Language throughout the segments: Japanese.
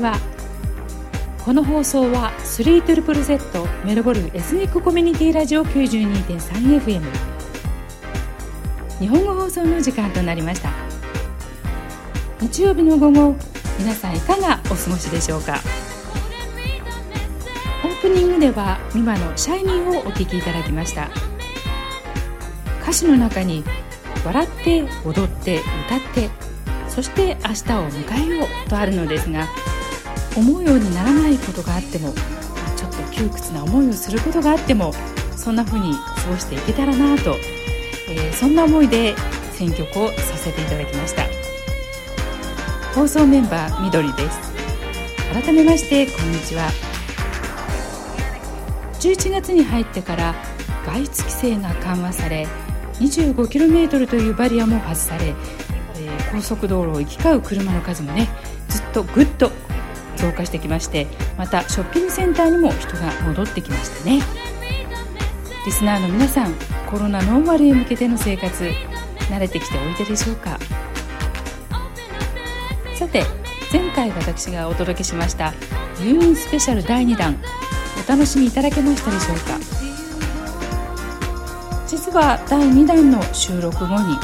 こんにちはこの放送は 3ZZZ メルボルンエスニックコミュニティラジオ 92.3FM 日本語放送の時間となりました。日曜日の午後皆さんいかがお過ごしでしょうか？オープニングでは美馬の「シャイニー」をお聴きいただきました。歌詞の中に「笑って踊って歌ってそして明日を迎えようとあるのですが思うようにならないことがあってもちょっと窮屈な思いをすることがあってもそんな風に過ごしていけたらなと、えー、そんな思いで選曲をさせていただきました。放送メンバーみどりです。改めましてこんにちは。11月に入ってから外出規制が緩和され 25km というバリアも外され高速道路を行き交う車の数もねずっとぐっと増加してきましてまたショッピングセンターにも人が戻ってきましたね。リスナーの皆さんコロナノーマルへ向けての生活慣れてきておいででしょうか？さて前回私がお届けしました入院スペシャル第2弾お楽しみいただけましたでしょうか？実は第2弾の収録後に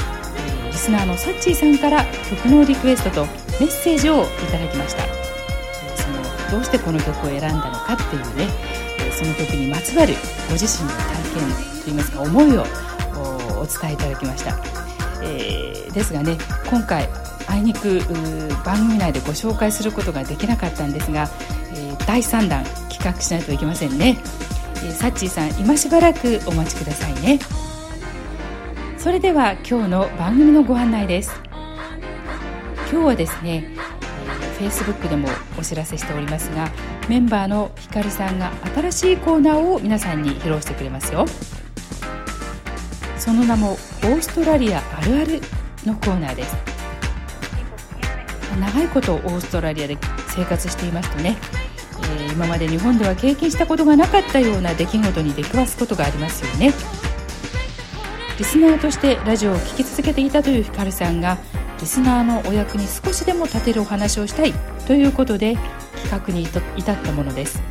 リスナーのサッチーさんから曲のリクエストとメッセージをいただきました。どうしてこの曲を選んだのかっていうねその曲にまつわるご自身の体験といいますか思いをお伝えいただきました、えー、ですがね今回あいにく番組内でご紹介することができなかったんですが、えー、第3弾企画しないといけませんね、えー、サッチーさん今しばらくお待ちくださいね。それでは今日の番組のご案内です。今日はですね Facebook でもお知らせしておりますがメンバーのひかりさんが新しいコーナーを皆さんに披露してくれますよ。その名もオーストラリアあるあるのコーナーです。長いことオーストラリアで生活していますとね、えー、今まで日本では経験したことがなかったような出来事に出くわすことがありますよね。リスナーとしてラジオを聴き続けていたというひかるさんがリスナーのお役に少しでも立てるお話をしたいということで企画に至ったものです。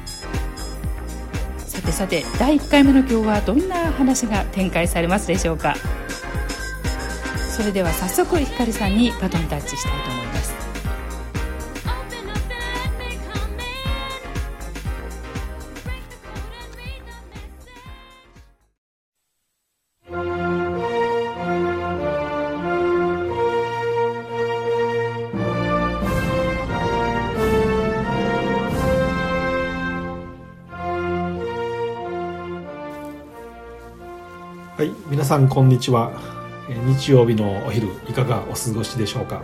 さてさて第1回目の今日はどんな話が展開されますでしょうか。それでは早速ひかりさんにバトンタッチしたいと思います。皆さんこんにちは。日曜日のお昼いかがお過ごしでしょうか？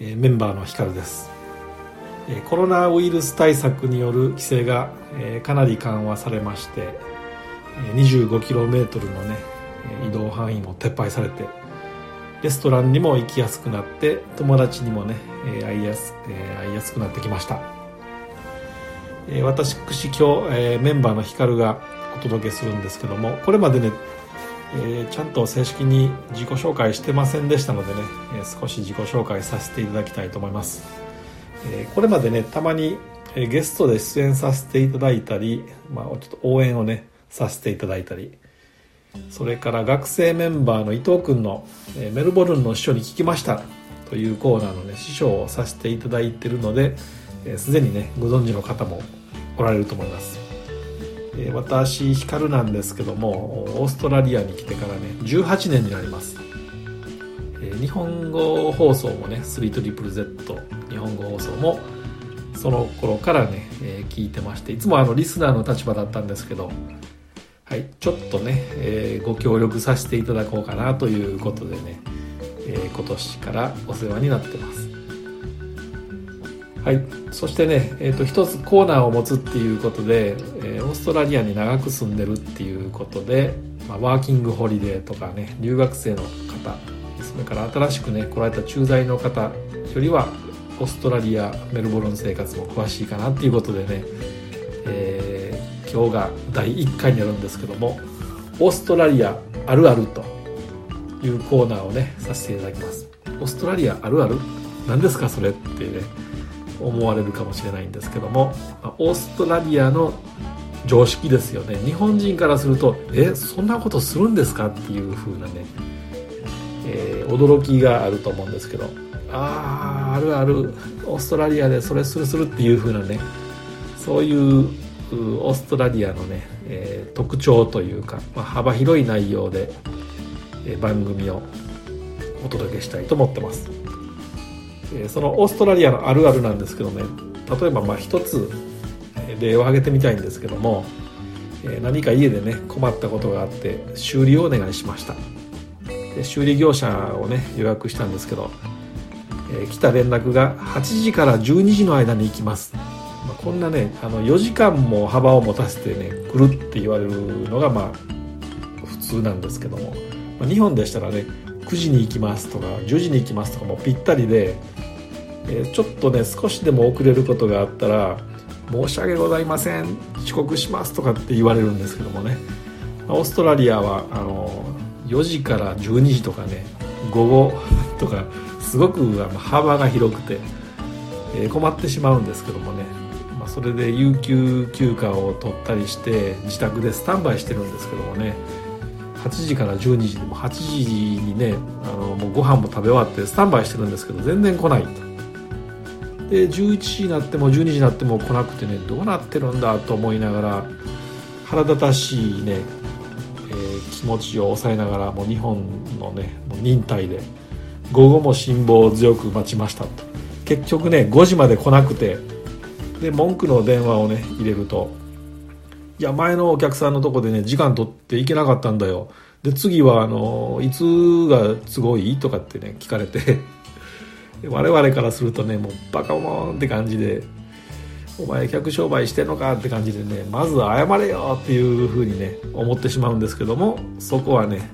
メンバーのヒカルですコロナウイルス対策による規制がかなり緩和されまして 25km のね移動範囲も撤廃されてレストランにも行きやすくなって友達にもね会いやす会いやすくなってきました。私今日メンバーのヒカルがお届けするんですけどもこれまでね、えー、ちゃんと正式に自己紹介してませんでしたのでね、えー、少し自己紹介させていただきたいと思います、えー、これまでねたまに、えゲストで出演させていただいたり、まあ、ちょっと応援をねさせていただいたりそれから学生メンバーの伊藤君の、えメルボルンの師匠に聞きましたというコーナーのね師匠をさせていただいているのですで、にねご存知の方もおられると思います。え私光なんですけどもオーストラリアに来てからね18年になります、え日本語放送もね 3ZZZ 日本語放送もその頃からね、え聞いてましていつもあのリスナーの立場だったんですけどはいちょっとね、えー、ご協力させていただこうかなということでね、えー、今年からお世話になってます。はい、そしてね、えーと、一つコーナーを持つっていうことで、えー、オーストラリアに長く住んでるっていうことで、まあ、ワーキングホリデーとかね留学生の方それから新しくね来られた駐在の方よりはオーストラリアメルボルン生活も詳しいかなっていうことでね、えー、今日が第1回になるんですけどもオーストラリアあるあるというコーナーをねさせていただきます。オーストラリアあるある？何ですかそれってね。思われるかもしれないんですけどもオーストラリアの常識ですよね。日本人からするとえそんなことするんですかっていう風なね、えー、驚きがあると思うんですけどあああるあるオーストラリアでそれするするっていう風なねそういうオーストラリアのね、えー、特徴というか、まあ、幅広い内容で、えー、番組をお届けしたいと思ってます、え、そのオーストラリアのあるあるなんですけどね。例えばまあ一つ例を挙げてみたいんですけども、え何か家でね困ったことがあって修理をお願いしました。で修理業者をね予約したんですけど、え来た連絡が8時から12時の間に行きます。ま、こんなねあの4時間も幅を持たせてね来るって言われるのがまあ普通なんですけども、まあ、日本でしたらね9時に行きますとか10時に行きますとかもぴったりで、えー、ちょっとね少しでも遅れることがあったら申し訳ございません遅刻しますとかって言われるんですけどもね。オーストラリアはあの4時から12時とかね午後 とかすごく幅が広くて、えー、困ってしまうんですけどもね。まそれで有給休暇を取ったりして自宅でスタンバイしてるんですけどもね。8時から12時でも8時にねあのもうご飯も食べ終わってスタンバイしてるんですけど全然来ない。とで11時になっても12時になっても来なくてねどうなってるんだと思いながら腹立たしいね、えー、気持ちを抑えながらもう日本のねもう忍耐で午後も辛抱強く待ちましたと。結局ね5時まで来なくてで文句の電話をね入れると「いや前のお客さんのとこでね時間取って行けなかったんだよ」で次はあのいつが都合い？とかってね聞かれて 我々からするとねもうバカモンって感じで「お前客商売してんのか?」って感じでねまず謝れよっていうふうにね思ってしまうんですけどもそこはね、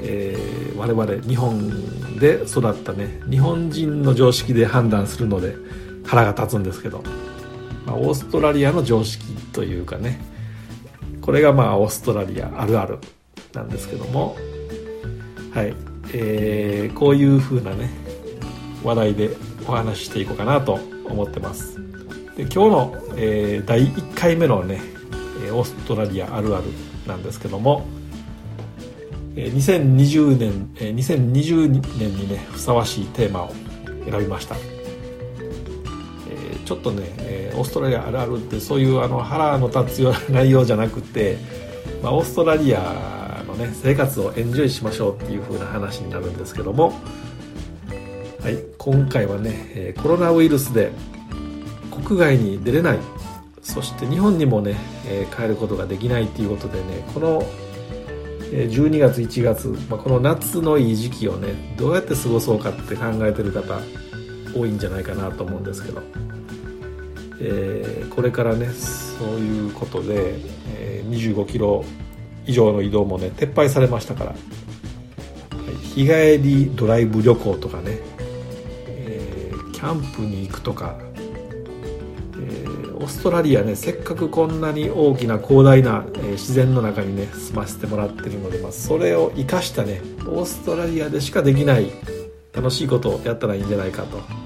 えー、我々日本で育ったね日本人の常識で判断するので腹が立つんですけど。まあ、オーストラリアの常識というかねこれがまあオーストラリアあるあるなんですけども。はい。えー、こういう風なね話題でお話ししていこうかなと思ってます。で今日の、えー、第1回目のねオーストラリアあるあるなんですけども。2020年2020年にねふさわしいテーマを選びました。ちょっとね、えー、オーストラリアあるあるってそういうあの腹の立つような内容じゃなくて、まあ、オーストラリアのね生活をエンジョイしましょうっていう風な話になるんですけども、はい、今回はね、えー、コロナウイルスで国外に出れない。そして日本にもね、えー、帰ることができないっていうことでねこの12月1月、まあ、この夏のいい時期をねどうやって過ごそうかって考えてる方多いんじゃないかなと思うんですけど。えー、これからねそういうことで、えー、25キロ以上の移動もね撤廃されましたから、はい、日帰りドライブ旅行とかね、えー、キャンプに行くとか、えー、オーストラリアねせっかくこんなに大きな広大な、え、自然の中にね住ませてもらってるので、まあ、それを生かしたねオーストラリアでしかできない楽しいことをやったらいいんじゃないかと。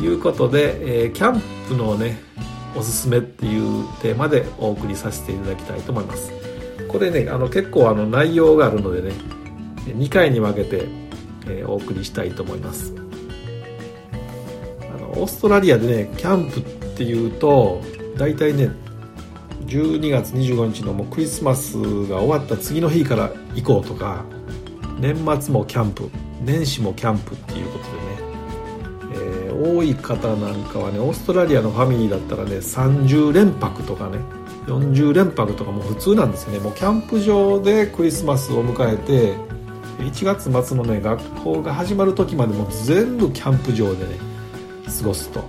いうことで、えー、キャンプのねおすすめっていうテーマでお送りさせていただきたいと思います。これねあの結構あの内容があるのでね2回に分けて、えー、お送りしたいと思います。あのオーストラリアでねキャンプっていうと大体ね12月25日のもうクリスマスが終わった次の日から行こうとか年末もキャンプ年始もキャンプっていうことでね多い方なんかはねオーストラリアのファミリーだったらね30連泊とかね40連泊とかも普通なんですよね。もうキャンプ場でクリスマスを迎えて1月末のね学校が始まる時までも全部キャンプ場でね過ごすと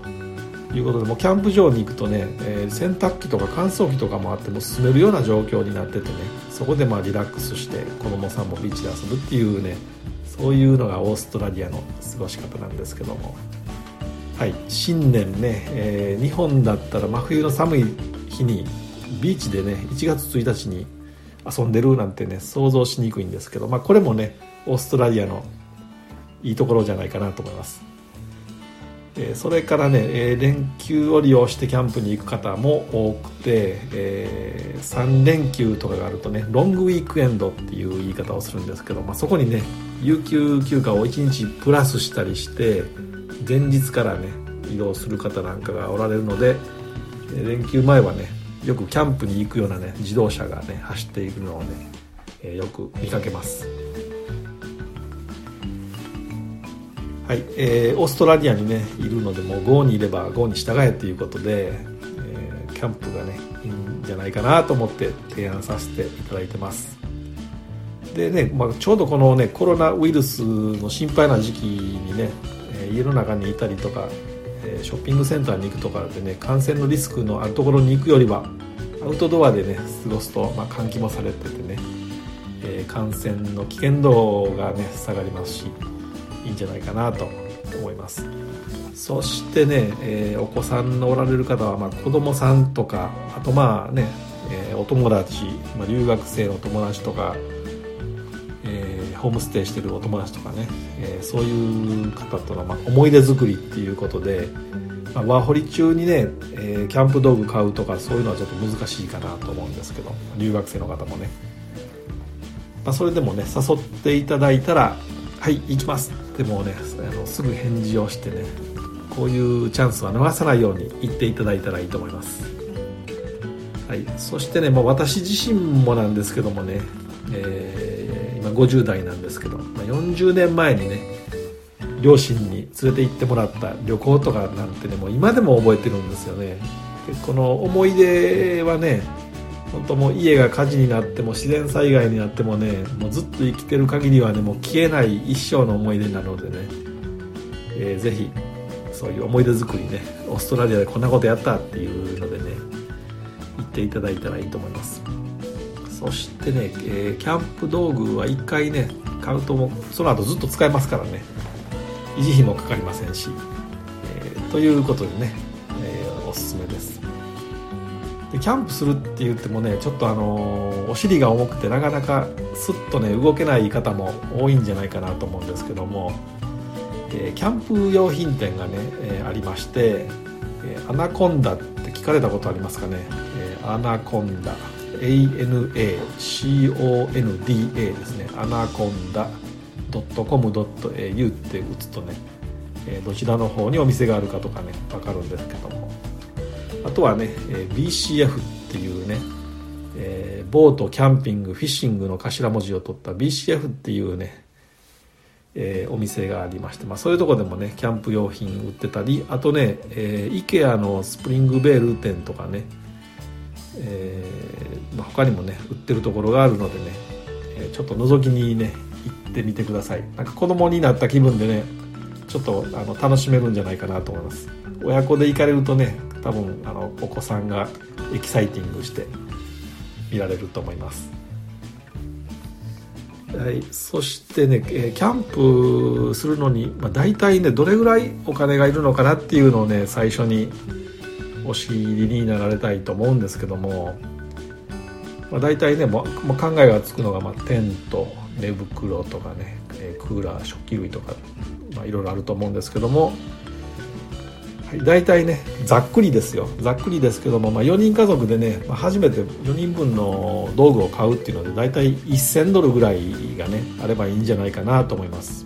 いうことでもうキャンプ場に行くとね、えー、洗濯機とか乾燥機とかもあっても住めるような状況になっててねそこでまあリラックスして子供さんもビーチで遊ぶっていうねそういうのがオーストラリアの過ごし方なんですけども。はい。新年ね、えー、日本だったら真冬の寒い日にビーチでね1月1日に遊んでるなんてね想像しにくいんですけど、まあ、これもねオーストラリアのいいところじゃないかなと思います。えそれからね、え連休を利用してキャンプに行く方も多くて、えー、3連休とかがあるとねロングウィークエンドっていう言い方をするんですけど、まあ、そこにね有給休暇を1日プラスしたりして前日からね移動する方なんかがおられるので連休前はねよくキャンプに行くようなね自動車がね走っているのをね、えよく見かけます。はい、えー、オーストラリアにねいるのでもう GO にいれば GO に従えということで、えー、キャンプがねいいんじゃないかなと思って提案させていただいてます。でね、まあ、ちょうどこのねコロナウイルスの心配な時期にね、家の中にいたりとか、えショッピングセンターに行くとかでね感染のリスクのあるところに行くよりはアウトドアでね過ごすと、まあ、換気もされててね、え感染の危険度がね下がりますしいいんじゃないかなと思います。そしてね、え、お子さんのおられる方は、まあ、子供さんとかあとまあね、え、お友達、まあ、留学生の友達とか、えー、ホームステイしてるお友達とかね、えそういう方との、まあ、思い出作りっていうことで、まあ、ワーホリ中にね、えキャンプ道具買うとかそういうのはちょっと難しいかなと思うんですけど留学生の方もね、まあ、それでもね誘っていただいたら「はい行きます」でもねあのすぐ返事をしてねこういうチャンスは逃さないように言っていただいたらいいと思います、はい、そしてね、まあ、私自身もなんですけどもね、えー、50代なんですけど、ま、40年前にね両親に連れて行ってもらった旅行とかなんてねもう今でも覚えてるんですよね。この思い出はね本当もう家が火事になっても自然災害になってもねもうずっと生きてる限りはねもう消えない一生の思い出なのでね、えー、ぜひそういう思い出作りねオーストラリアでこんなことやったっていうのでね言っていただいたらいいと思います。そしてね、えー、キャンプ道具は1回ね買うともその後ずっと使えますからね。維持費もかかりませんし、えー、ということでね、えー、おすすめです。でキャンプするって言ってもねちょっとあのお尻が重くてなかなかスッとね動けない方も多いんじゃないかなと思うんですけども、えキャンプ用品店がね、えー、ありまして、えー、アナコンダって聞かれたことありますかね、えー、アナコンダ。ANACONDA ですね。アナコンダ .com.au って打つとね、どちらの方にお店があるかとかね分かるんですけども。あとはね、BCF っていうね、えー、 Boat Camping Fishing の頭文字を取った BCF っていうね、えー、お店がありまして、まあ、そういうとこでもねキャンプ用品売ってたりあとね、えー、IKEA のスプリングベール店とかね、えーまあ、他にもね売ってるところがあるのでね、え、ちょっと覗きにね行ってみてください。なんか子供になった気分でねちょっとあの楽しめるんじゃないかなと思います。親子で行かれるとね多分あのお子さんがエキサイティングして見られると思います、はい、そしてね、えキャンプするのに、まあ、大体ねどれぐらいお金がいるのかなっていうのをね最初にお知りになられたいと思うんですけども、まあ、大体ねもう考えがつくのが、まあ、テント寝袋とかねクーラー食器類とか、まあ、いろいろあると思うんですけどもはい、大体ねざっくりですよ。ざっくりですけども、まあ、4人家族でね、まあ、初めて4人分の道具を買うっていうので大体1000ドルぐらいがねあればいいんじゃないかなと思います、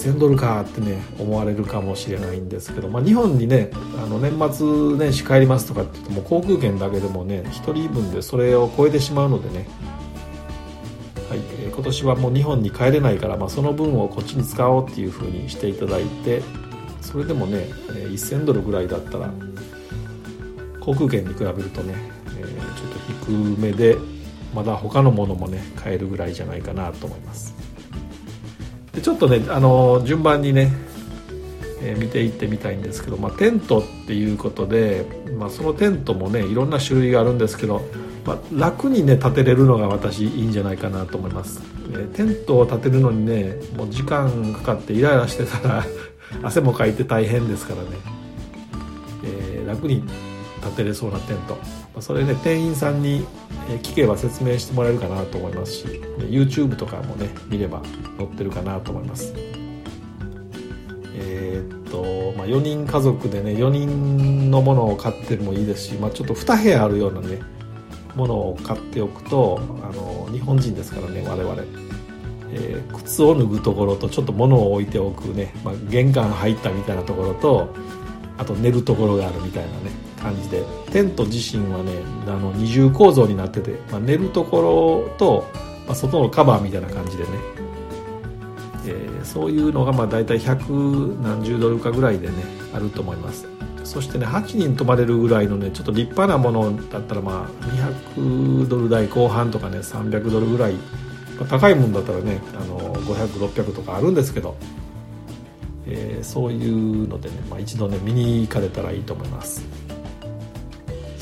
1000ドルかってね思われるかもしれないんですけど、まあ、日本にねあの年末年始帰りますとかって言っても航空券だけでもね1人分でそれを超えてしまうのでね。はいえ、今年はもう日本に帰れないから、まあ、その分をこっちに使おうっていうふうにしていただいてそれでもね1000ドルぐらいだったら航空券に比べるとね、え、ちょっと低めでまだ他のものもね買えるぐらいじゃないかなと思います。でちょっとねあの順番にね、えー、見ていってみたいんですけど、まあ、テントっていうことで、まあ、そのテントもねいろんな種類があるんですけど、まあ、楽にね立てれるのが私いいんじゃないかなと思います、えー、テントを立てるのにねもう時間かかってイライラしてたら汗もかいて大変ですからね、えー、楽に立てれそうなテント。それね店員さんに聞けば説明してもらえるかなと思いますし YouTube とかもね見れば載ってるかなと思います。えー、っとまあ4人家族でね4人のものを買ってもいいですし、まあ、ちょっと2部屋あるようなねものを買っておくとあの日本人ですからね我々、えー、靴を脱ぐところとちょっと物を置いておくね、まあ、玄関入ったみたいなところとあと寝るところがあるみたいなね。感じでテント自身はねあの二重構造になってて、まあ、寝るところと、まあ、外のカバーみたいな感じでね、えー、そういうのがまあ大体100何十ドルかぐらいでねあると思います。そしてね8人泊まれるぐらいのねちょっと立派なものだったらまあ200ドル台後半とかね300ドルぐらい、まあ、高いもんだったらねあの500600とかあるんですけど、えー、そういうのでね、まあ、一度ね見に行かれたらいいと思います。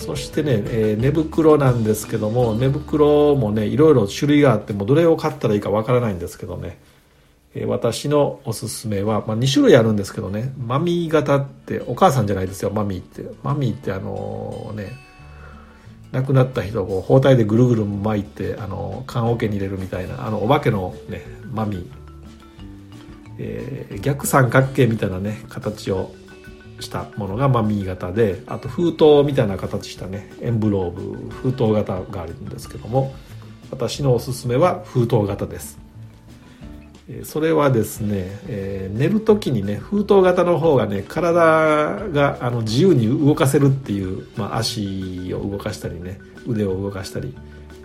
そしてね、えー、寝袋なんですけども寝袋もねいろいろ種類があってもどれを買ったらいいかわからないんですけどね、えー、私のおすすめは、まあ、2種類あるんですけどね。マミー型ってお母さんじゃないですよマミーって。マミーってあのね亡くなった人を包帯でぐるぐる巻いてあの棺桶に入れるみたいなあのお化けのねマミー、えー、逆三角形みたいなね形をしたものがマミー型であと封筒みたいな形したねエンブローブ封筒型があるんですけども私のおすすめは封筒型です。それはですね、えー、寝る時にね封筒型の方がね体があの自由に動かせるっていう、まあ、足を動かしたりね腕を動かしたり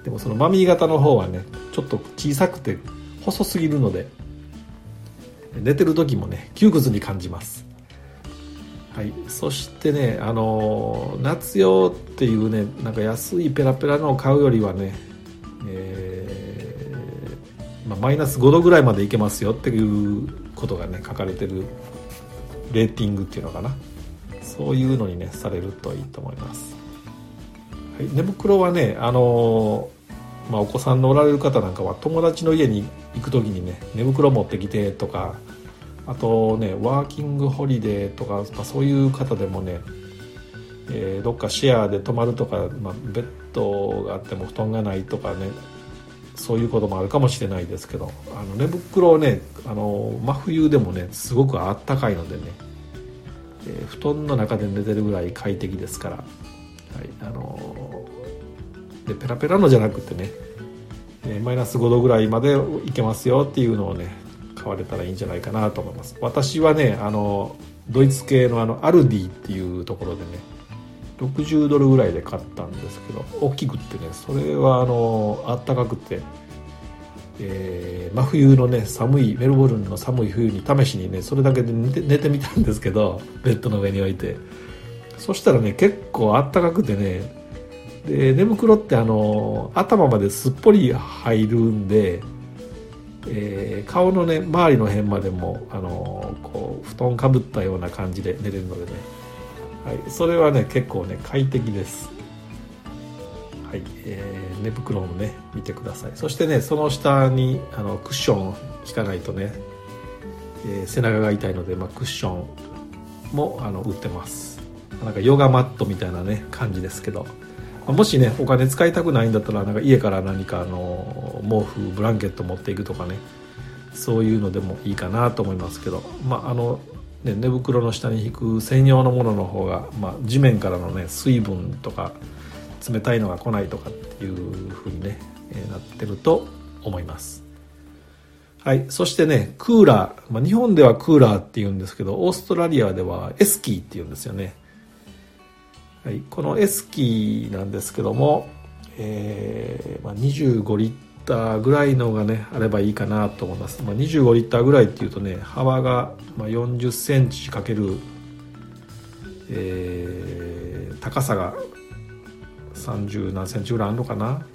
でもそのマミー型の方はねちょっと小さくて細すぎるので寝てる時もね窮屈に感じます。はい、そしてね、あの夏用っていうねなんか安いペラペラのを買うよりはね、えー、まあ、マイナス5度ぐらいまでいけますよっていうことがね書かれてるレーティングっていうのかな。そういうのにねされるといいと思います、はい、寝袋はねあのまあ、お子さんのおられる方なんかは友達の家に行く時にね寝袋持ってきてとかあとねワーキングホリデーとか、まあ、そういう方でもね、えー、どっかシェアで泊まるとか、まあ、ベッドがあっても布団がないとかねそういうこともあるかもしれないですけどあの寝袋ねあの真冬でもねすごくあったかいのでね、えー、布団の中で寝てるぐらい快適ですから、はいあのでペラペラのじゃなくてねマイナス5度ぐらいまでいけますよっていうのをね買われたらいいんじゃないかなと思います。私はねあのドイツ系のあのアルディっていうところでね60ドルぐらいで買ったんですけど大きくってねそれはあのあったかくて、えー、真冬のね寒いメルボルンの寒い冬に試しにねそれだけで寝て寝てみたんですけどベッドの上に置いて。そしたらね結構あったかくてねで寝袋ってあの頭まですっぽり入るんでえー、顔のね周りの辺までもあのこう布団かぶったような感じで寝れるのでね、はい、それはね結構ね快適です。はい、えー、寝袋もね見てください。そしてねその下にあのクッションを引かないとね、えー、背中が痛いので、まあ、クッションもあの売ってます。なんかヨガマットみたいなね感じですけど。もしねお金使いたくないんだったらなんか家から何かあの毛布ブランケット持っていくとかねそういうのでもいいかなと思いますけどまああのね、寝袋の下に引く専用のものの方が、まあ、地面からのね水分とか冷たいのが来ないとかっていう風にね、えー、なってると思います。はいそしてねクーラー、まあ、日本ではクーラーって言うんですけどオーストラリアではエスキーって言うんですよね。はい、このエスキーなんですけども、えーまあ、25リッターぐらいのがねあればいいかなと思います、まあ、25リッターぐらいっていうとね幅が40センチかける、えー、高さが30何センチぐらいあるのかな。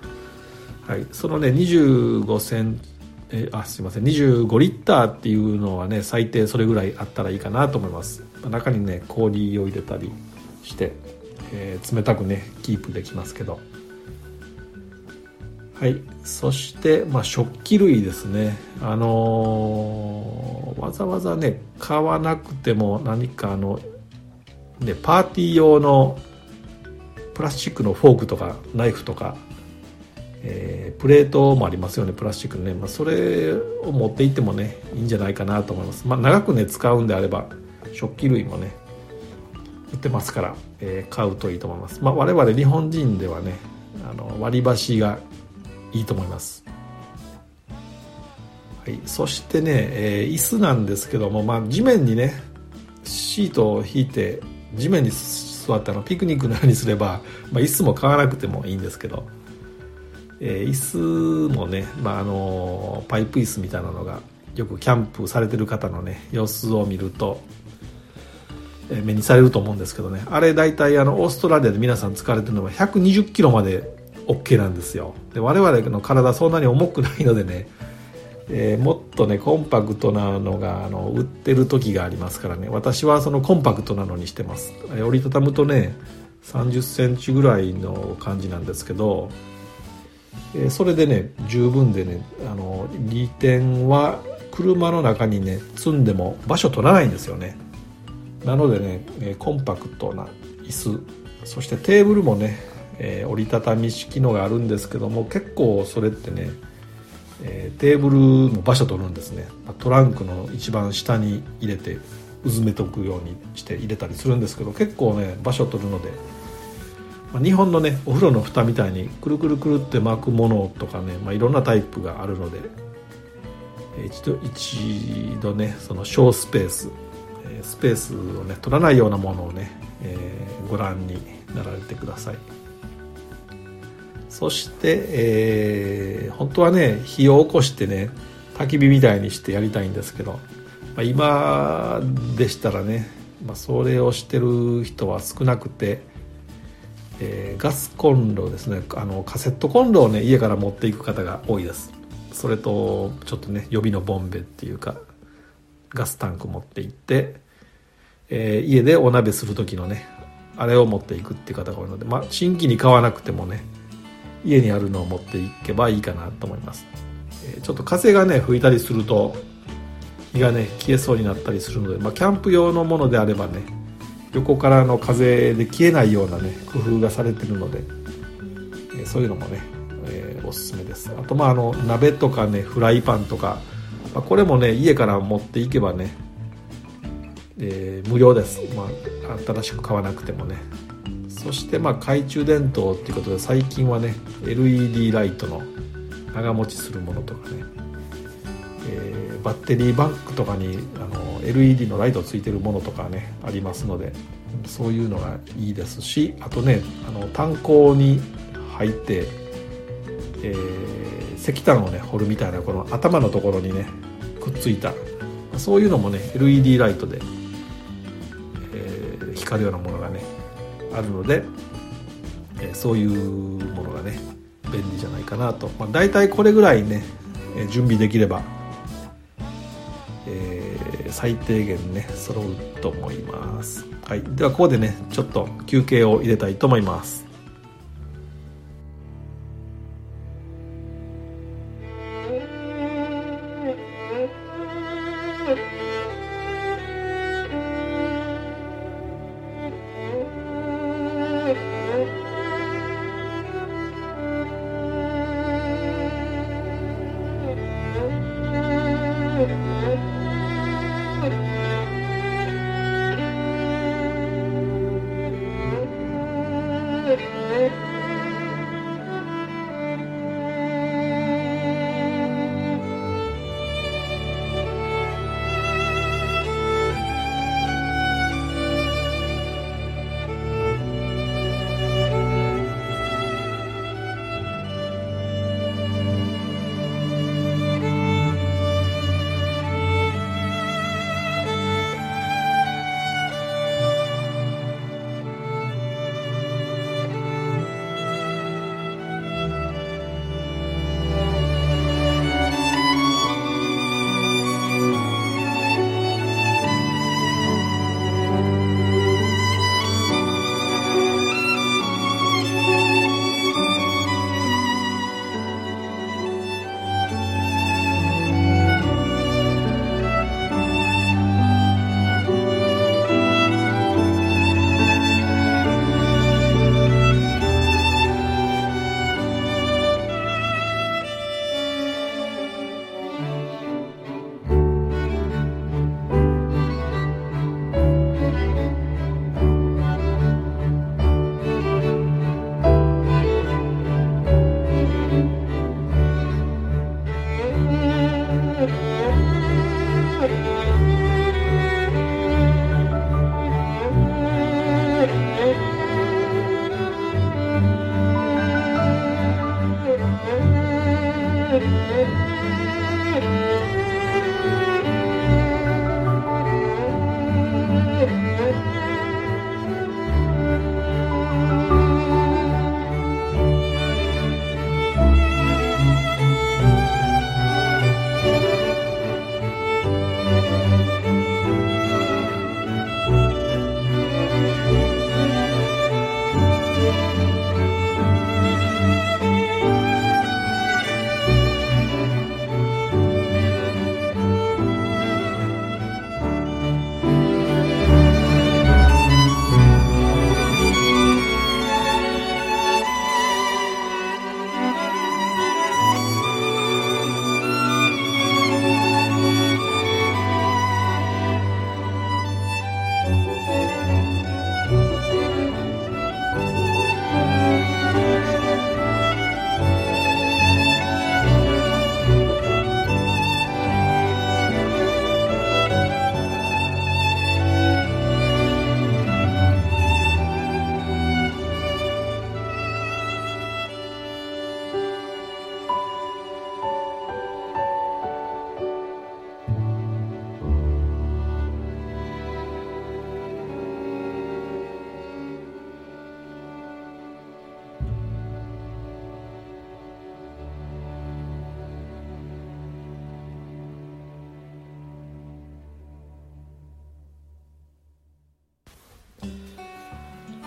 はいそのね25センチえあすいません。25リッターっていうのはね最低それぐらいあったらいいかなと思います。中にね氷を入れたりして。えー、冷たくねキープできますけど。はい。そして、まあ、食器類ですね。あのー、わざわざね買わなくても何かあのねパーティー用のプラスチックのフォークとかナイフとか、えー、プレートもありますよねプラスチックのね、まあ、それを持っていってもねいいんじゃないかなと思います、まあ、長くね使うんであれば食器類もね売ってますから、えー、買うといいと思います、まあ、我々日本人ではねあの割り箸がいいと思います。はい、そしてね、えー、椅子なんですけども、まあ、地面にねシートを引いて地面に座ったのピクニックのようにすれば、まあ、椅子も買わなくてもいいんですけど、えー、椅子もね、まあ、あのパイプ椅子みたいなのがよくキャンプされてる方のね様子を見ると、目にされると思うんですけどね。あれ大体あのオーストラリアで皆さん使われてるのは120キロまで OK なんですよ。で我々の体そんなに重くないのでねえー、もっとねコンパクトなのがあの売ってる時がありますからね。私はそのコンパクトなのにしてます、折りたたむとね3 0センチぐらいの感じなんですけど、え、それでね十分でねあの利点は車の中にね積んでも場所取らないんですよね。なのでね、えコンパクトな椅子そしてテーブルもね、え折りたたみ式のがあるんですけども結構それってねえ、テーブルも場所取るんですね。トランクの一番下に入れてうずめとくようにして入れたりするんですけど結構ね場所取るので、まあ、日本のねお風呂の蓋みたいにくるくるくるって巻くものとかね、まあ、いろんなタイプがあるので一度一度ねその小スペーススペースをね取らないようなものをね、えー、ご覧になられてください。そして、えー、本当はね火を起こしてね焚き火みたいにしてやりたいんですけど、まあ、今でしたらね、まあ、それをしてる人は少なくて、えー、ガスコンロですねあのカセットコンロをね家から持っていく方が多いですそれとちょっとね予備のボンベっていうかガスタンク持って行って、えー、家でお鍋する時のねあれを持っていくっていう方が多いので、まあ、新規に買わなくてもね家にあるのを持っていけばいいかなと思います、えちょっと風がね吹いたりすると火がね消えそうになったりするので、まあ、キャンプ用のものであればね横からの風で消えないようなね工夫がされてるので、えそういうのもね、えー、おすすめです。あとまああの鍋とかねフライパンとか、まあ、これもね家から持っていけばね、えー、無料です、まあ、新しく買わなくてもね。そしてまあ懐中電灯っていうことで最近はね LED ライトの長持ちするものとかね、えー、バッテリーバンクとかにあの LED のライトついてるものとかねありますのでそういうのがいいですしあとねあの炭鉱に入って、えー、石炭をね掘るみたいなこの頭のところにねくっついた。そういうのもね LED ライトで、えー、光るようなものがねあるので、えそういうものがね便利じゃないかなと、まあ、大体これぐらいね準備できれば、えー、最低限ね揃うと思います、はい、ではここでねちょっと休憩を入れたいと思います。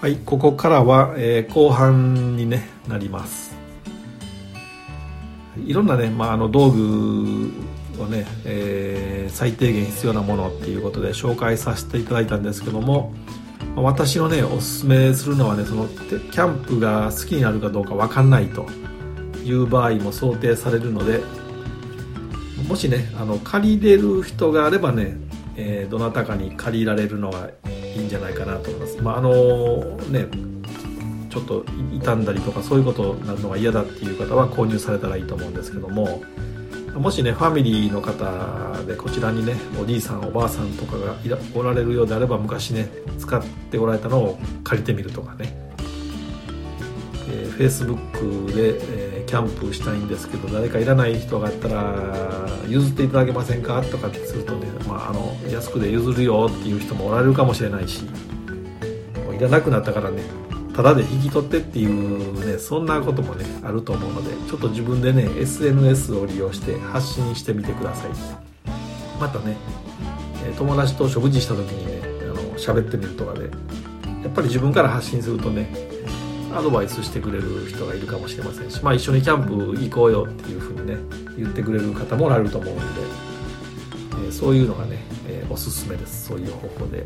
はいここからは、えー、後半に、ね、なります。いろんなね、まあ、あの道具をね、えー、最低限必要なものっていうことで紹介させていただいたんですけども私のねおすすめするのはねそのキャンプが好きになるかどうか分かんないという場合も想定されるのでもしねあの借りれる人があればね、えー、どなたかに借りられるのがいいんじゃないかなと思います。まああのねちょっと傷んだりとかそういうことになるのが嫌だっていう方は購入されたらいいと思うんですけどももしねファミリーの方でこちらにねおじいさんおばあさんとかがおられるようであれば昔ね使っておられたのを借りてみるとかね、えー、Facebook で、え、キャンプしたいんですけど誰かいらない人があったら譲っていただけませんか？とかってするとね、まあ、あの安くで譲るよっていう人もおられるかもしれないしいらなくなったからねただで引き取ってっていうねそんなこともねあると思うのでちょっと自分でね SNS を利用して発信してみてください。またね友達と食事した時にねあの喋ってみるとかでやっぱり自分から発信するとねアドバイスしてくれる人がいるかもしれませんし、まあ、一緒にキャンプ行こうよっていうふうにね言ってくれる方もおられると思うんで、えー、そういうのがね、えー、おすすめです。そういう方法で。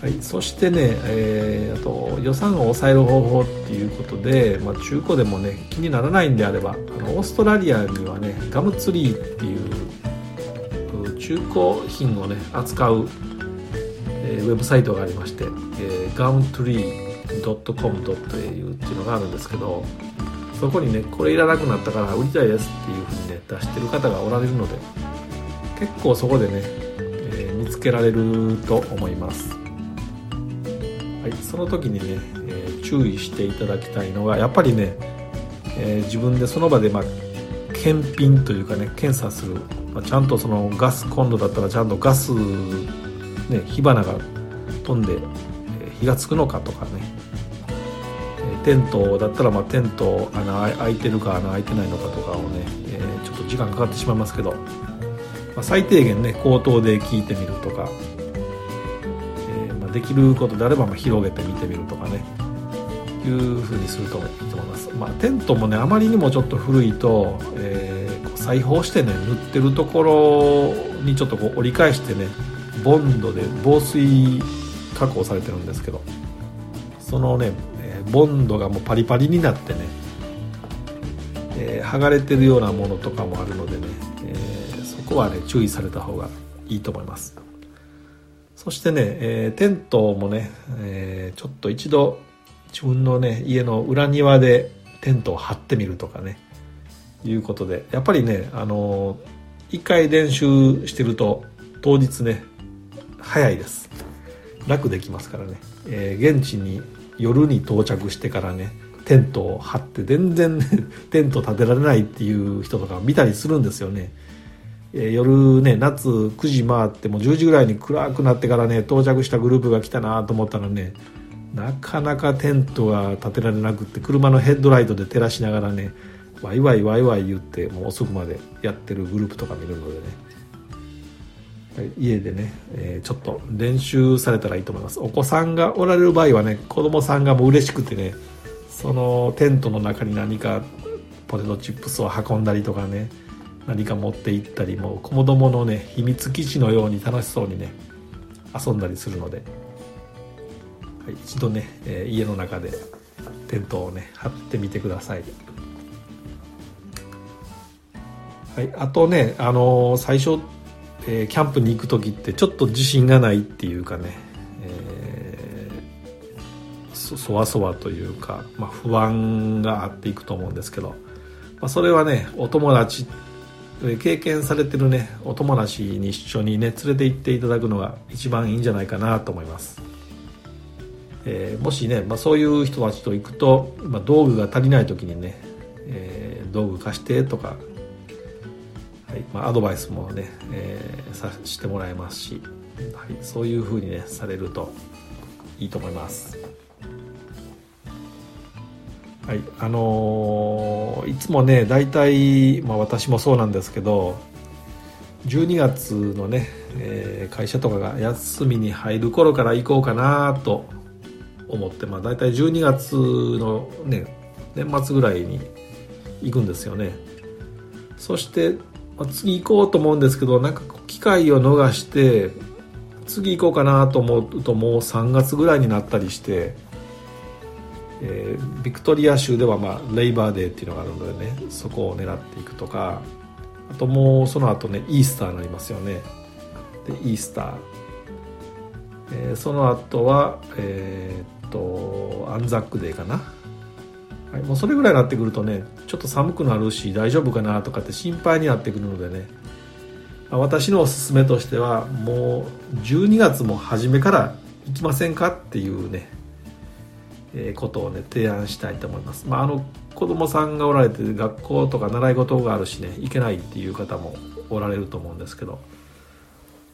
はい、そしてね、えー、あと予算を抑える方法っていうことで、まあ、中古でもね気にならないんであればあのオーストラリアにはねガムツリーっていう中古品をね扱う、え、ウェブサイトがありまして、えー、ガムトリー。.com.au っていうのがあるんですけどそこにねこれいらなくなったから売りたいですっていうふうにね出してる方がおられるので結構そこでね、えー、見つけられると思います。はい、その時にね、えー、注意していただきたいのがやっぱりね、えー、自分でその場で、まあ、検品というかね検査する、まあ、ちゃんとそのガスコンロだったらちゃんとガス、ね、火花が飛んで、火がつくのかとかね、えテントだったら、まあ、テント穴開いてるか穴開いてないのかとかをね、えちょっと時間かかってしまいますけど、まあ、最低限ね口頭で聞いてみるとか。えまできることであればま広げて見てみるとかね。いうふうにするといいと思います、まあ、テントもねあまりにもちょっと古いと、えー、裁縫してね塗ってるところにちょっとこう折り返してねボンドで防水加工されてるんですけど。そのね、ボンドがもうパリパリになってね、えー、剥がれてるようなものとかもあるのでね、えー、そこはね注意された方がいいと思います。そしてね、えー、テントもね、え、ちょっと一度自分のね家の裏庭でテントを張ってみるとかねいうことでやっぱりねあの一回練習してると当日ね早いです。楽できますからね、えー、現地に夜に到着してからねテントを張って全然、ね、テント立てられないっていう人とか見たりするんですよね。え夜ね夏9時回っても10時ぐらいに暗くなってからね到着したグループが来たなと思ったらねなかなかテントが立てられなくって車のヘッドライトで照らしながらねワイワイワイワイ言ってもう遅くまでやってるグループとか見るのでね。家でね、えー、ちょっと練習されたらいいと思いますお子さんがおられる場合はね子供さんがもう嬉しくてねそのテントの中に何かポテトチップスを運んだりとかね何か持って行ったりもう子供のね秘密基地のように楽しそうにね遊んだりするので、はい、一度ね、えー、家の中でテントをね張ってみてください。はい、あとね、あのー、最初、えー、キャンプに行く時ってちょっと自信がないっていうかね、えー、そわそわというか、まあ、不安があっていくと思うんですけど、まあ、それはねお友達経験されてるねお友達に一緒にね連れて行っていただくのが一番いいんじゃないかなと思います、えー、もしね、まあ、そういう人たちと行くと、まあ、道具が足りない時にね、えー、道具貸してとか、はい。まあ、アドバイスもね、えー、さしてもらえますし、はい、そういうふうにねされるといいと思います。はい。あのー、いつもね大体、まあ、私もそうなんですけど12月のね、えー、会社とかが休みに入る頃から行こうかなと思って、まあ、大体12月の、ね、年末ぐらいに行くんですよね。そして、次行こうと思うんですけどなんか機会を逃して次行こうかなと思うともう3月ぐらいになったりして、えー、ビクトリア州では、まあ、レイバーデーっていうのがあるのでねそこを狙っていくとかあともうその後ねイースターになりますよね。でイースター、えー、その後はえー、っとアンザックデーかな、い、もうそれぐらいになってくるとねちょっと寒くなるし大丈夫かなとかって心配になってくるのでね。私のおすすめとしてはもう12月も初めから行きませんかっていうね、えー、ことをね提案したいと思います、まあ、あの子供さんがおられて学校とか習い事があるしね行けないっていう方もおられると思うんですけど、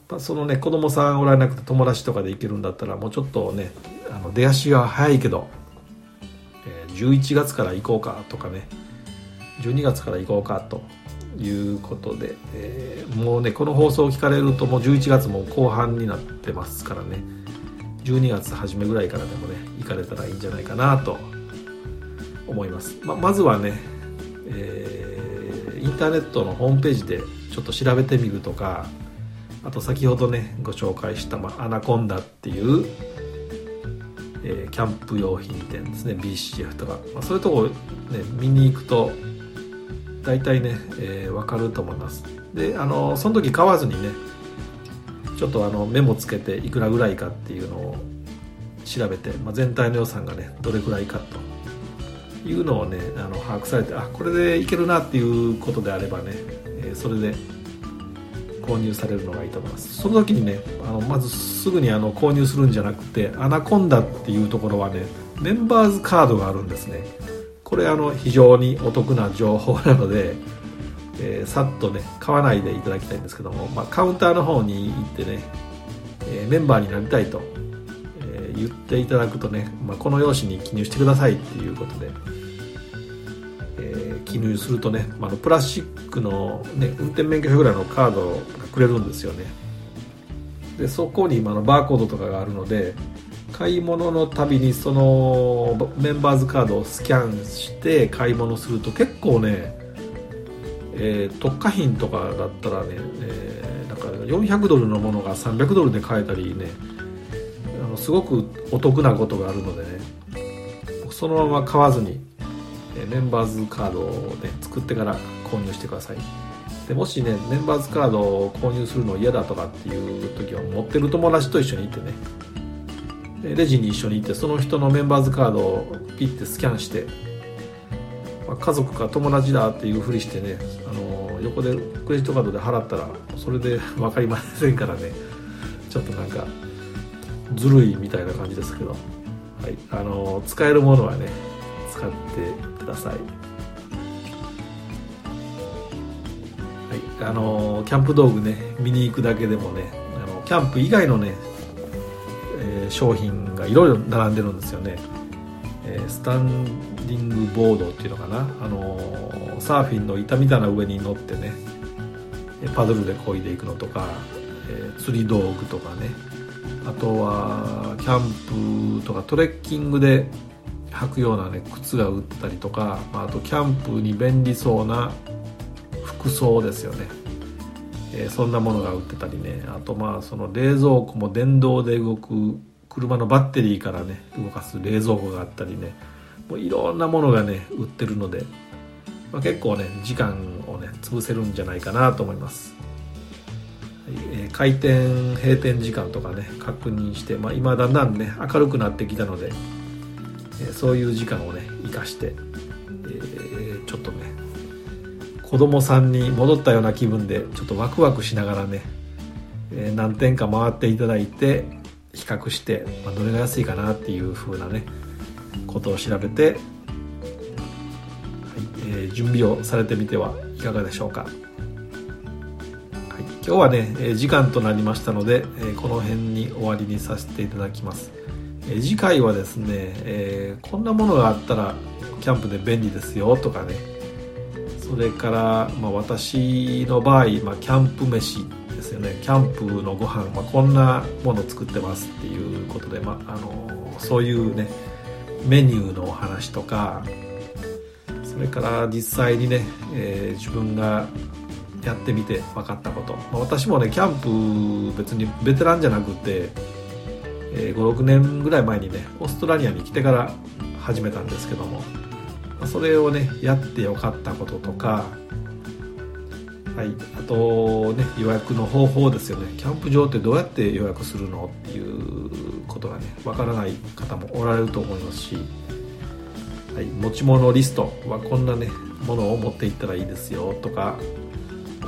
まあ、そのね子供さんおられなくて友達とかで行けるんだったらもうちょっとねあの出足が早いけど、11月から行こうかとかね。12月から行こうかということで、えー、もうねこの放送を聞かれるともう11月も後半になってますからね。12月初めぐらいからでもね行かれたらいいんじゃないかなと思います、ままずはね、えー、インターネットのホームページでちょっと調べてみるとかあと先ほどねご紹介した、まアナコンダっていう、えー、キャンプ用品店ですね BCF とか、まあ、そういうとこね見に行くと大体ね、えー、分かると思います。であのその時買わずにねちょっとあのメモつけていくらぐらいかっていうのを調べて、まあ、全体の予算がねどれぐらいかと。いうのをねあの把握されてあこれでいけるなっていうことであればね、えー、それで購入されるのがいいと思います。その時にねあのまずすぐにあの購入するんじゃなくてアナコンダっていうところはねメンバーズカードがあるんですね。これあの非常にお得な情報なので、えー、さっとね買わないでいただきたいんですけども、まあ、カウンターの方に行ってね、えー、メンバーになりたいと、えー、言っていただくとね、まあ、この用紙に記入してくださいっていうことで、記入するとね、あ、のプラスチックの、ね、運転免許証ぐらいのカードがくれるんですよね。でそこに今のバーコードとかがあるので買い物のたびにそのメンバーズカードをスキャンして買い物すると結構ね、えー、特価品とかだったらね、えー、なんか400ドルのものが300ドルで買えたりねあのすごくお得なことがあるのでねそのまま買わずにメンバーズカードを、ね、作ってから購入してください。でもしねメンバーズカードを購入するの嫌だとかっていう時は持ってる友達と一緒に行ってね。レジに一緒に行ってその人のメンバーズカードをピッてスキャンして、まあ、家族か友達だっていうふりしてねあの横でクレジットカードで払ったらそれで 分かりませんからね。ちょっとなんかずるいみたいな感じですけど、はい、あの使えるものはね使ってください。はい、あのキャンプ道具ね見に行くだけでもねあのキャンプ以外のねえー、商品がいろいろ並んでるんですよね、えー、スタンディングボードっていうのかな、あの、サーフィンの板みたいな上に乗ってねパドルで漕いでいくのとか、え釣り道具とかね。あとはキャンプとかトレッキングで履くようなね靴が売ってたりとか、まあ、あとキャンプに便利そうな服装ですよね。えー、そんなものが売ってたりね。あとまあその冷蔵庫も電動で動く車のバッテリーからね動かす冷蔵庫があったりね。もういろんなものがね売ってるので、まあ、結構ね時間をね潰せるんじゃないかなと思います、はいえー、開店閉店時間とかね確認して、まあ、今だんだんね明るくなってきたので、え、そういう時間をね生かして、えー、ちょっとね子供さんに戻ったような気分でちょっとワクワクしながらね、えー、何点か回っていただいて比較して、まあ、どれが安いかなっていう風なねことを調べて、はいえー、準備をされてみてはいかがでしょうか、はい、今日はね、え時間となりましたので、えこの辺に終わりにさせていただきます、え次回はですね、えこんなものがあったらキャンプで便利ですよとかね。それから、まあ、私の場合、まあ、キャンプ飯ですよね。キャンプのご飯、まあ、こんなもの作ってますっていうことで、まあ、あのそういうねメニューのお話とかそれから実際にね、えー、自分がやってみて分かったこと、まあ、私もねキャンプ別にベテランじゃなくて、え、56年ぐらい前にねオーストラリアに来てから始めたんですけども、それをねやってよかったこととかはい、あとね予約の方法ですよね。キャンプ場ってどうやって予約するのっていうことがねわからない方もおられると思いますし、はい、持ち物リストはこんなねものを持っていったらいいですよとか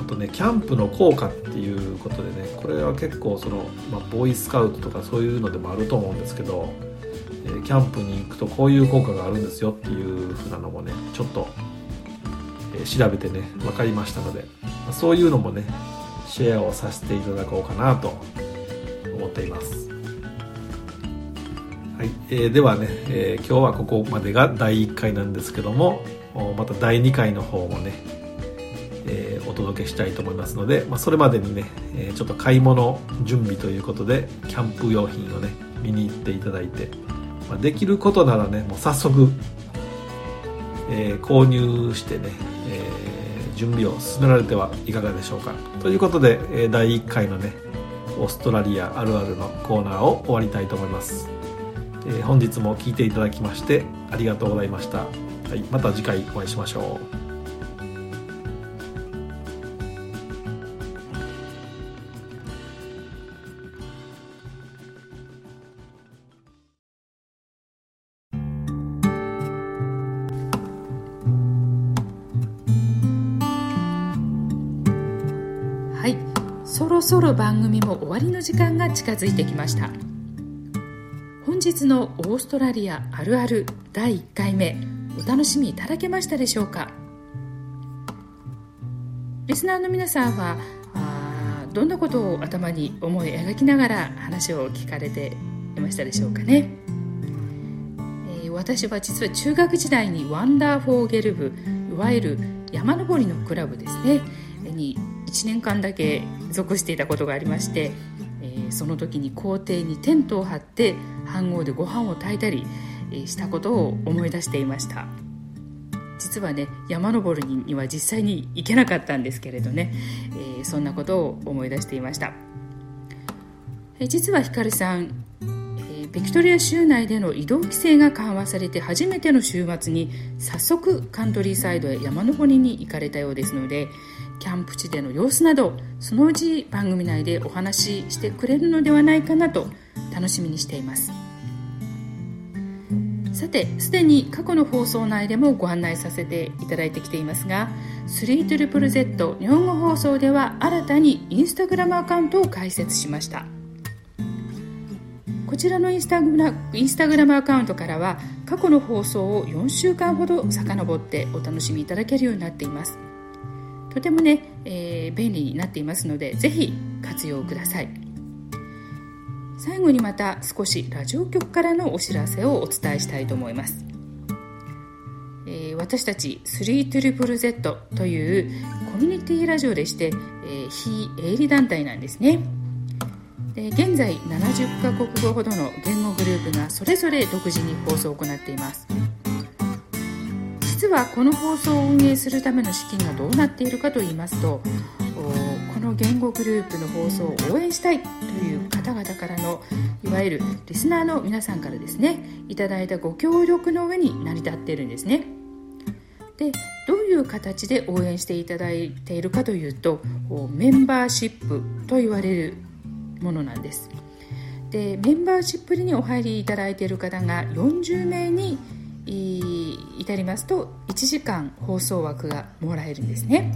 あとねキャンプの効果っていうことでねこれは結構その、まあ、ボーイスカウトとかそういうのでもあると思うんですけど、えー、キャンプに行くとこういう効果があるんですよっていう風なのもねちょっと、えー、調べてね分かりましたのでまそういうのもねシェアをさせていただこうかなと思っています。はいえー、ではね、えー、今日はここまでが第1回なんですけどもまた第2回の方もね、えー、お届けしたいと思いますので、まあ、それまでにね、えちょっと買い物準備ということでキャンプ用品をね見に行っていただいて、まあ、できることならねもう早速、え購入してね、え準備を進められてはいかがでしょうか。ということでえ第1回のねオーストラリアあるあるのコーナーを終わりたいと思います、え本日も聴いていただきましてありがとうございました、はい、また次回お会いしましょう。そろ番組も終わりの時間が近づいてきました。本日のオーストラリアあるある第1回目お楽しみいただけましたでしょうか？リスナーの皆さんはどんなことを頭に思い描きながら話を聞かれていましたでしょうかね、えー、私は実は中学時代にワンダーフォーゲル部いわゆる山登りのクラブですね。1年間だけ属していたことがありまして、えー、その時に校庭にテントを張って飯盒でご飯を炊いたりしたことを思い出していました。実はね山登りには実際に行けなかったんですけれどね、えー、そんなことを思い出していました、えー、実はひかるさんビクトリア州内での移動規制が緩和されて初めての週末に早速カントリーサイドへ山登りに行かれたようですのでキャンプ地での様子などそのうち番組内でお話ししてくれるのではないかなと楽しみにしています。さてすでに過去の放送内でもご案内させていただいてきていますが 3ZZZ 日本語放送では新たにインスタグラムアカウントを開設しました。こちらのインスタグラインスタグラムアカウントからは過去の放送を4週間ほど遡ってお楽しみいただけるようになっています。とてもね、えー、便利になっていますのでぜひ活用ください。最後にまた少しラジオ局からのお知らせをお伝えしたいと思います、えー、私たち 3ZZZ というコミュニティラジオでして、えー、非営利団体なんですね。で現在70カ国語ほどの言語グループがそれぞれ独自に放送を行っています。実はこの放送を運営するための資金がどうなっているかと言いますとこの言語グループの放送を応援したいという方々からのいわゆるリスナーの皆さんからですねいただいたご協力の上に成り立っているんですね。でどういう形で応援していただいているかというとメンバーシップと言われるものなんです。でメンバーシップにお入りいただいている方が40名に至りますと1時間放送枠がもらえるんですね。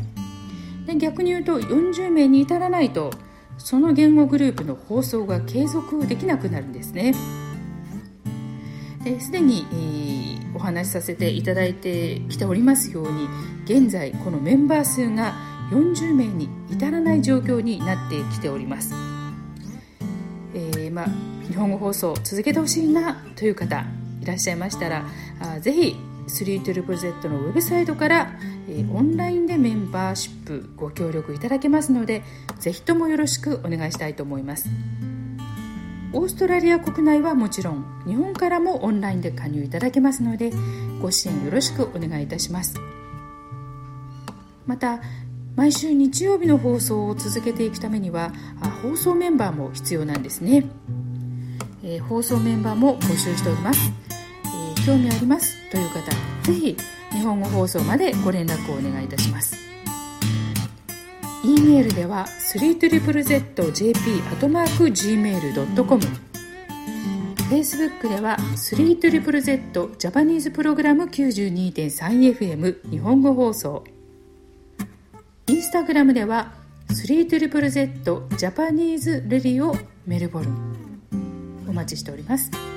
で逆に言うと40名に至らないとその言語グループの放送が継続できなくなるんですね。すでに、えー、お話しさせていただいてきておりますように現在このメンバー数が40名に至らない状況になってきております、えーまあ、日本語放送続けてほしいなという方いらっしゃいましたらあぜひ 312Z のウェブサイトから、えオンラインでメンバーシップご協力いただけますのでぜひともよろしくお願いしたいと思います。オーストラリア国内はもちろん日本からもオンラインで加入いただけますのでご支援よろしくお願いいたします。また毎週日曜日の放送を続けていくためには放送メンバーも必要なんですね、えー、放送メンバーも募集しております、興味あります。という方ぜひ日本語放送までご連絡をお願いいたします。e メールでは 3ZZJP.gmail.com Facebook では 3ZZZ ジャパニーズプログラム 92.3FM 日本語放送。インスタグラムでは 3ZZZ ジャパニーズレディオメルボルン。お待ちしております。